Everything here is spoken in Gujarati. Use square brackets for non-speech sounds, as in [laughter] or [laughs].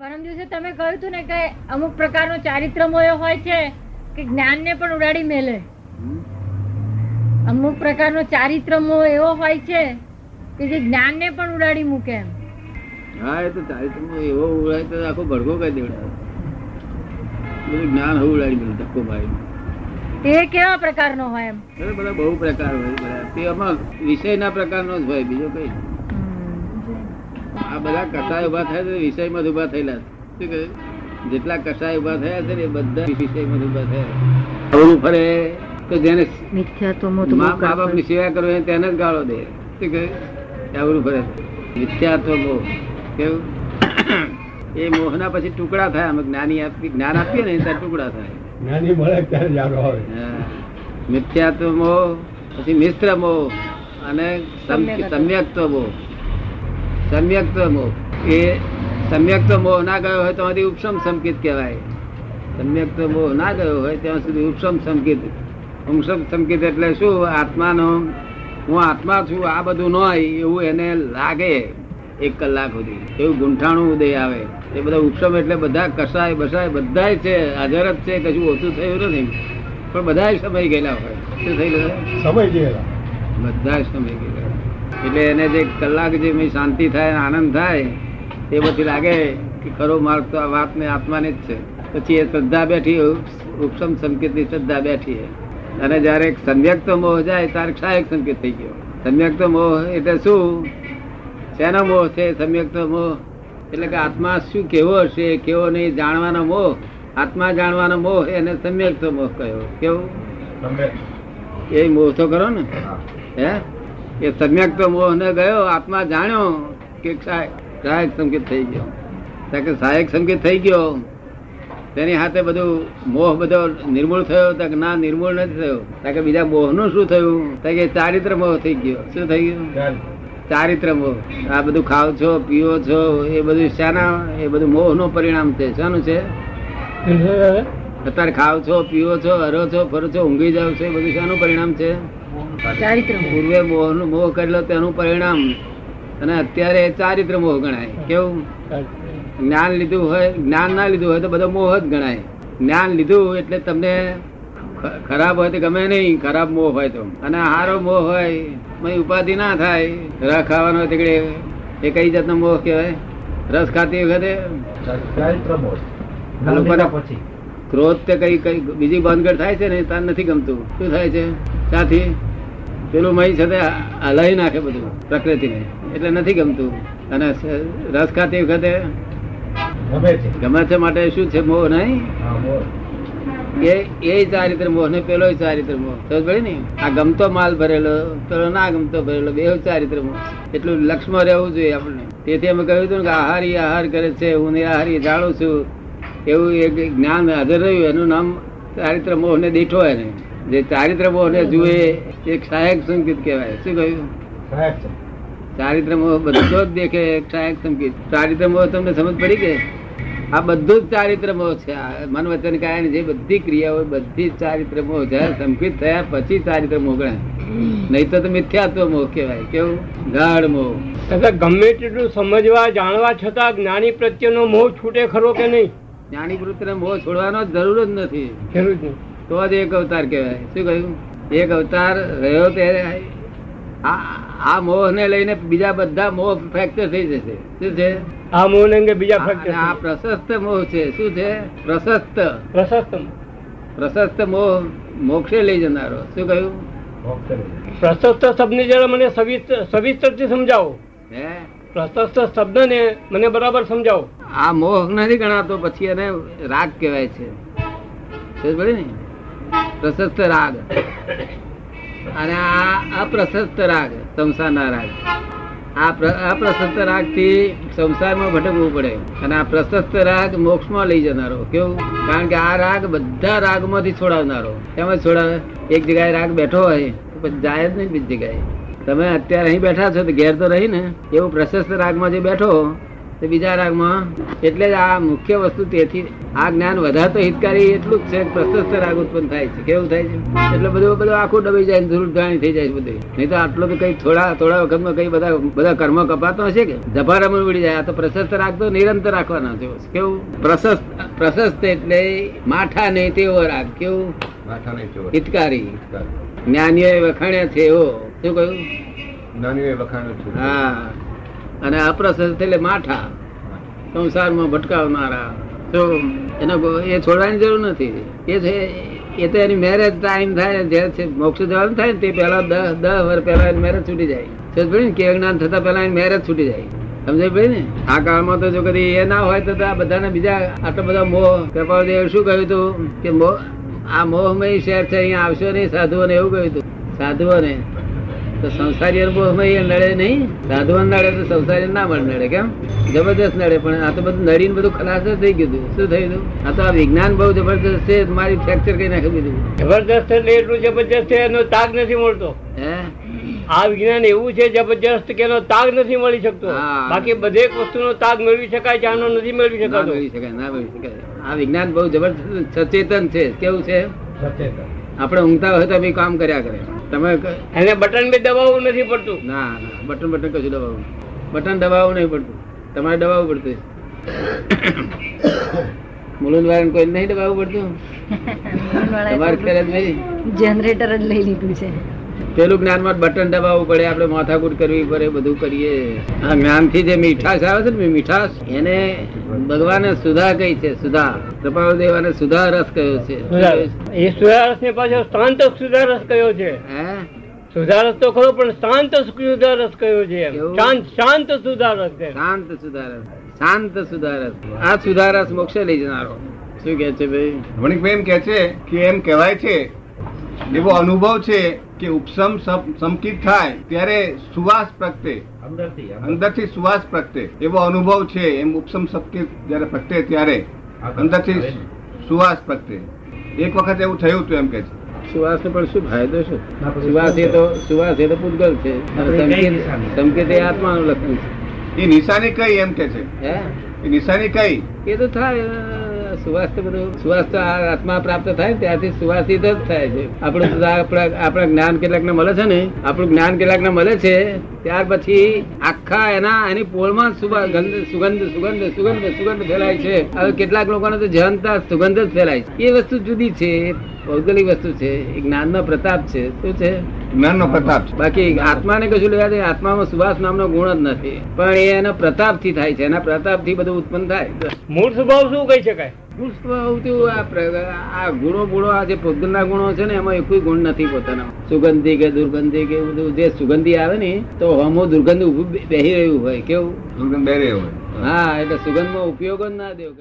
પરમ દિવસે તમે કહ્યું હતું ને કે અમુક પ્રકારનો ચારિત્ર મોહ હોય છે કે જ્ઞાનને પણ ઉડાડી મેલે. અમુક પ્રકારનો ચારિત્ર મોહ એવો હોય છે કે જે જ્ઞાનને પણ ઉડાડી મૂકે એમ. હા એ તો ચારિત્રમાં એવો ઉડાય તો આખો ભડકો કરી દેવડાવે બધું જ્ઞાન હોવું ઉડાડી બધું ધક્કો મારી એ કેવા પ્રકારનો હોય એમ? બધા બહુ પ્રકાર હોય બધા. તે આમાં વિષયના પ્રકારનો જ હોય બીજો કઈ આ બધા કસાય ઊભા થયા છે વિષયમાં ઊભા થયેલા શું કહે જેટલા કસાય ઊભા થયા છે ને એ બધા વિષયમાં ઊભા થયા અવળું ફરે. તો જેને મા મા બાપની સેવા કરો તેને જ ગાળો દે. શું કહે અવળું ફરે મિથ્યાત્વ મોહ કેવું? એ મોહના પછી ટુકડા થાય. અમે જ્ઞાની આપી જ્ઞાન આપીએ ને ત્યાં ટુકડા થાય. જ્ઞાની મળે ત્યારે જાડો આવે. હા. મિથ્યાત્વ મોહ પછી મિશ્ર મોહ અને સમ- સમ્યક્ત. સમ્યક્ત્વ મોહ સમ્યક્ત્વ મોહ. એ સમ્યક્ત મોહ ના ગયો હોય ત્યાંથી ઉપશમ સંકિત કહેવાય. સમ્યક્ત મોહ ના ગયો હોય ત્યાં સુધી ઉપશમ સંકિત. ઉપશમ સંકિત એટલે શું? આત્માનો હું આત્મા છું આ બધું ન હોય એવું એને લાગે એક કલાક સુધી. એવું ગુંઠાણું ઉદય આવે. એ બધા ઉપશમ એટલે બધા કસાય બસાય બધાય છે હાજર જ છે કશું ઓછું થયું નથી. પણ બધા સમય ગયેલા હોય. શું થઈ છે? સમય ગયેલા. બધા સમય ગયેલા. એટલે એને જે કલાક જે શાંતિ થાય આનંદ થાય એ પછી લાગે કે ખરો માર્ગ તો આ વાત ને આત્માને જ છે. પછી એ શ્રદ્ધા બેઠી ઉપસમ સંકેતની શ્રદ્ધા બેઠી અને જયારે તો મોહ જાય ત્યારે ક્ષાયક સંકેત થઈ ગયો. સમ્યક્ત મોહ એટલે શું? શેનો મોહ છે? સમ્યક્ત મોહ. એટલે કે આત્મા શું કેવો હશે કેવો નહીં જાણવાનો મોહ. આત્મા જાણવાનો મોહ એને સમ્યક્ત મોહ કહ્યો. કેવું? એ મોહ તો કરો ને? હે? એ સમ્યક તો મોહ ને ગયો આત્મા જાણ્યો કે સહાય- સહાયક સંકેત થઈ ગયો. કારણ કે સહાયક સંકેત થઈ ગયો તેની હાથે બધું મોહ બધો નિર્મૂળ થયો તો ના નિર્મૂળ નથી થયો. કારણ કે બીજા મોહનું શું થયું? ત્યાં કે ચારિત્ર મોહ થઈ ગયો. શું થઈ ગયું? ચારિત્ર મોહ. આ બધું ખાવ છો પીવો છો એ બધું શાના એ બધું મોહનું પરિણામ છે. શાનું છે? અત્યારે ખાવ છો પીવો છો હરો છો ફરો છો ઊંઘી જાવ છો એ બધું શાનું પરિણામ છે? ચારિત્ર મોહ. પૂર્વે મોહ મોહ કરેલો તેનું પરિણામ. અને અત્યારે ચારિત્ર મોહ ગણાય. કેવું? જ્ઞાન લીધું હોય જ્ઞાન ના લીધું હોય તો બધો મોહ જ ગણાય. જ્ઞાન લીધું એટલે તમને ખરાબ હોય તો ગમે નહીં. ખરાબ મોહ હોય તો. અને હારો મોહ હોય મય ઉપાધિ ના થાય. રસ ખાવાનો હોય તે એ કઈ જાતનો મોહ કહેવાય? રસ ખાતી વખતે? પછી. ક્રોધ તે કઈ કઈ બીજી ભાનગડ થાય છે ને તાર નથી ગમતું. શું થાય છે? ત્યાંથી પેલું મહી છે તે હલાવી નાખે બધું પ્રકૃતિને. એટલે નથી ગમતું. અને રસ ખાતી વખતે ગમે છે. માટે શું છે મોહ નહીં? એ એ ચારિત્ર મોહ ને પેલો ચારિત્ર મોહ. સમજ પડે ને? આ ગમતો માલ ભરેલો પેલો ના ગમતો ભરેલો બે ચારિત્ર મોહ. એટલું લક્ષ્મ રહેવું જોઈએ આપણને. તેથી અમે કહ્યું હતું કે આહારી આહાર કરે છે હું ને આહારી જાણું છું. એવું એક જ્ઞાન હાજર રહ્યું એનું નામ ચારિત્ર મોહ ને. દીઠો એને જે ચારિત્ર મોહ ને જુએ એક સહાયક સંકેત કહેવાય. શું કહ્યું? ચારિત્ર મોહ બધો જ દેખે સહાયક સંકેત. ચારિત્ર મોહ તમને સમજ પડી કે? આ બધું જ ચારિત્ર મોહ છે. મન વચન કાયા જે બધી ક્રિયાઓ બધી જ ચારિત્ર મોહ જયારે સંકિત થયા પછી ચારિત્ર મોહ ગણાય. નહીં તો મિથ્યાત્વ મોહ કહેવાય. કેવું? ગાઢ મોહ. ગમે તેટલું સમજવા જાણવા છતાં જ્ઞાની પ્રત્યેનો મોહ છૂટે ખરો કે નહીં? જ્ઞાની વૃત્તિને મોહ છોડવાનો જરૂર જ નથી. તો જ એક અવતાર કહેવાય. શું કહ્યું? એક અવતાર રહ્યો ત્યારે આ આ મોહ ને લઈને બીજા બધા મોહ ફ્રેક્ચર થઈ જશે. શું છે? આ મોહ અંગે બીજા ફ્રેક્ચર આ પ્રશસ્ત મોહ છે. શું છે? પ્રશસ્ત. પ્રશસ્ત પ્રશસ્ત મોહ મોક્ષે લઈ જનારો. શું કહ્યું. પ્રશસ્ત શબ્દને જરા મને સવિસ્તર સવિસ્તરથી સમજાવો. હે? પ્રશસ્ત શબ્દને મને બરાબર સમજાવો. આ મોહ નથી ગણાતો, પછી એને રાગ કહેવાય છે. ને? પ્રશસ્ત રાગ. અને આ અપ્રશસ્ત રાગ, સંસારના રાગ. આ અપ્રશસ્ત રાગથી સંસારમાં ભટકવું પડે. અને આ પ્રશસ્ત રાગ મોક્ષમાં લઈ જનારો. કેવું? કારણ કે આ રાગ બધા રાગમાંથી છોડાવનારો. એમ છોડાવે એક જગ્યાએ રાગ બેઠો હોય, પછી જાય જ નહીં બીજી જગ્યાએ. તમે અત્યારે અહીં બેઠા છો તો ઘેર તો રહી ને એવું પ્રશસ્ત રાગમાં જે બેઠો તો બીજા રાગમાં એટલે જ આ મુખ્ય વસ્તુ તેથી આ જ્ઞાન વધારે તો હિતકારી એટલું જ છે કે પ્રશસ્ત રાગ ઉત્પન્ન થાય છે. કેવું થાય છે? એટલે બધું બધું આખું ડબી જાય ધૂળ ધાણી થઈ જાય બધું. નહીં તો આટલો તો કઈ થોડા થોડા વખતમાં કઈ બધા બધા કર્મ કપાતો હશે કે? જભારામાં ઉડી જાય. આ તો પ્રશસ્ત રાગ તો નિરંતર રાખવાના છે. કેવું? પ્રશસ્ત પ્રશસ્ત એટલે માઠા નહીં તેવો રાગ. કેવું. હિતકારી. જ્ઞાનીઓ વખાણ્યા છે એવો શું કહ્યું? જ્ઞાનીઓએ વખાણ્યું છે. હા. અને અપ્રસન્ન એટલે માઠા. સંસારમાં ભટકાવનારા. તો એનો એ છોડવાની જરૂર નથી. એ છે એ તો એની મેરેજ ટાઈમ થાય જ્યારે છે મોક્ષ જવાનું થાય ને તે પહેલા દસ દસ વર્ષ પહેલા એની મેરેજ છૂટી જાય. સમજ પડી ને કે જ્ઞાન થતા પહેલા એની મેરેજ છૂટી જાય. સમજે ભાઈ ને? આ કાળમાં તો જો કદી એ ના હોય તો આ બધાને બીજા આટલા બધા મોહ. કપાવદેવ શું કહ્યું હતું કે મોહ આ મોહમય શહેર છે અહીંયા આવશો નહીં સાધુઓને એવું કહ્યું હતું સાધુઓને. તો સંસારી મોહમય નડે નહીં. સાધુઓને નડે તો સંસારી ના મળે નડે કેમ? જબરદસ્ત નડે પણ આ તો બધું નડીને બધું ખલાસ થઈ ગયું શું થયું? આ તો આ વિજ્ઞાન બહુ જબરદસ્ત છે મારી ફ્રેક્ચર કરી નાખી દીધું. જબરદસ્ત એટલે એટલું જબરદસ્ત છે એનો તાગ નથી મળતો. હે? આ વિજ્ઞાન એવું છે જબરજસ્ત કે એનો તાગ નથી મળી શકતો. હા. બાકી બધે વસ્તુનો તાગ મેળવી શકાય છે આનો નથી મેળવી શકાતો. મેળવી શકાય ના મેળવી શકાય. આ વિજ્ઞાન બહુ જબરદસ્ત સચેતન છે. કેવું છે? સચેતન. આપણે ઊંઘતા હોય તો બી કામ કર્યા કરે. તમે એને બટન બે દબાવવું નથી પડતું. ના ના બટન બટન કશું દબાવવું બટન દબાવવું નહીં પડતું. તમારે દબાવવું પડતું. [coughs] મુલુંદ વાળાને કોઈ નહીં દબાવવું પડતું? [laughs] તમારે જ નહીં. જનરેટર જ લઈ લીધું છે. પેલું જ્ઞાનમાં બટન દબાવવું પડે આપણે માથાકૂટ કરવી પડે બધું કરીએ. આ જ્ઞાનથી જે મીઠાશ આવે છે ને મીઠાશ એને ભગવાને સુધા કહી છે સુધા. કૃપાળુ દેવાને સુધા રસ કયો છે? એ સુધારસ ને પાછો શાંત સુધારસ કયો છે? સુધારસ તો ખરો પણ શાંત સુધારસ કયો છે. શાંત શાંત સુધારસ છે શાંત સુધારસ શાંત સુધારસ આ સુધારસ મોક્ષે લઈ જનારો. શું કે છે ભાઈ? વણિકભાઈ એમ કે છે કે એમ કહેવાય છે એવો અનુભવ છે કે ઉપસમ સમકિત થાય ત્યારે સુવાસ પ્રગટે. અંદરથી અંદરથી. સુવાસ પ્રગટે. એવો અનુભવ છે એમ ઉપસમ સમકિત જયારે પ્રગટે ત્યારે અંદરથી સુવાસ પ્રગટે. એક વખત એવું થયું હતું એમ કે છે. સુવાસ પણ શું ફાયદો પછી સુવાસ એ તો સુવાસ એ તો પૂતગલ છે. સંકેત? એ આત્માનું લક્ષણ એ નિશાની કઈ એમ કે છે? છે એ નિશાની કઈ? એ તો થાય સુવાસ તો બધું સુવાસ તો આત્મા પ્રાપ્ત થાય ત્યાંથી સુવાસિત જ થાય છે. આપણું આપણા આપણા જ્ઞાન કેટલાક ને મળે છે ને? આપણું જ્ઞાન કેટલાક ને મળે છે ત્યાર પછી આખા એના એની પોળમાં સુગંધ સુગંધ સુગંધ સુગંધ સુગંધ ફેલાય છે. હવે કેટલાક લોકોને તો જનતા સુગંધ જ ફેલાય છે. એ વસ્તુ જુદી છે ભૌગોલિક વસ્તુ છે એ જ્ઞાનનો પ્રતાપ છે. શું છે? જ્ઞાનનો પ્રતાપ છે. બાકી આત્માને કશું લેવા દે આત્મામાં સુવાસ નામનો ગુણ જ નથી. પણ એ એના પ્રતાપથી થાય છે એના પ્રતાપથી બધું ઉત્પન્ન થાય. મૂળ સ્વભાવ શું કહી શકાય? પુષ્પ આવતું આ ગુણો ગુણો આ જે પૂતગલના ગુણો છે ને એમાં કોઈ ગુણ નથી પોતાના. સુગંધી કે દુર્ગંધી કે બધું જે સુગંધી આવે ને તો હમો દુર્ગંધ બેહી રહ્યું હોય કેવું? દુર્ગંધ બેરે હોય. હા એટલે સુગંધમાં ઉપયોગ જ ના દેવ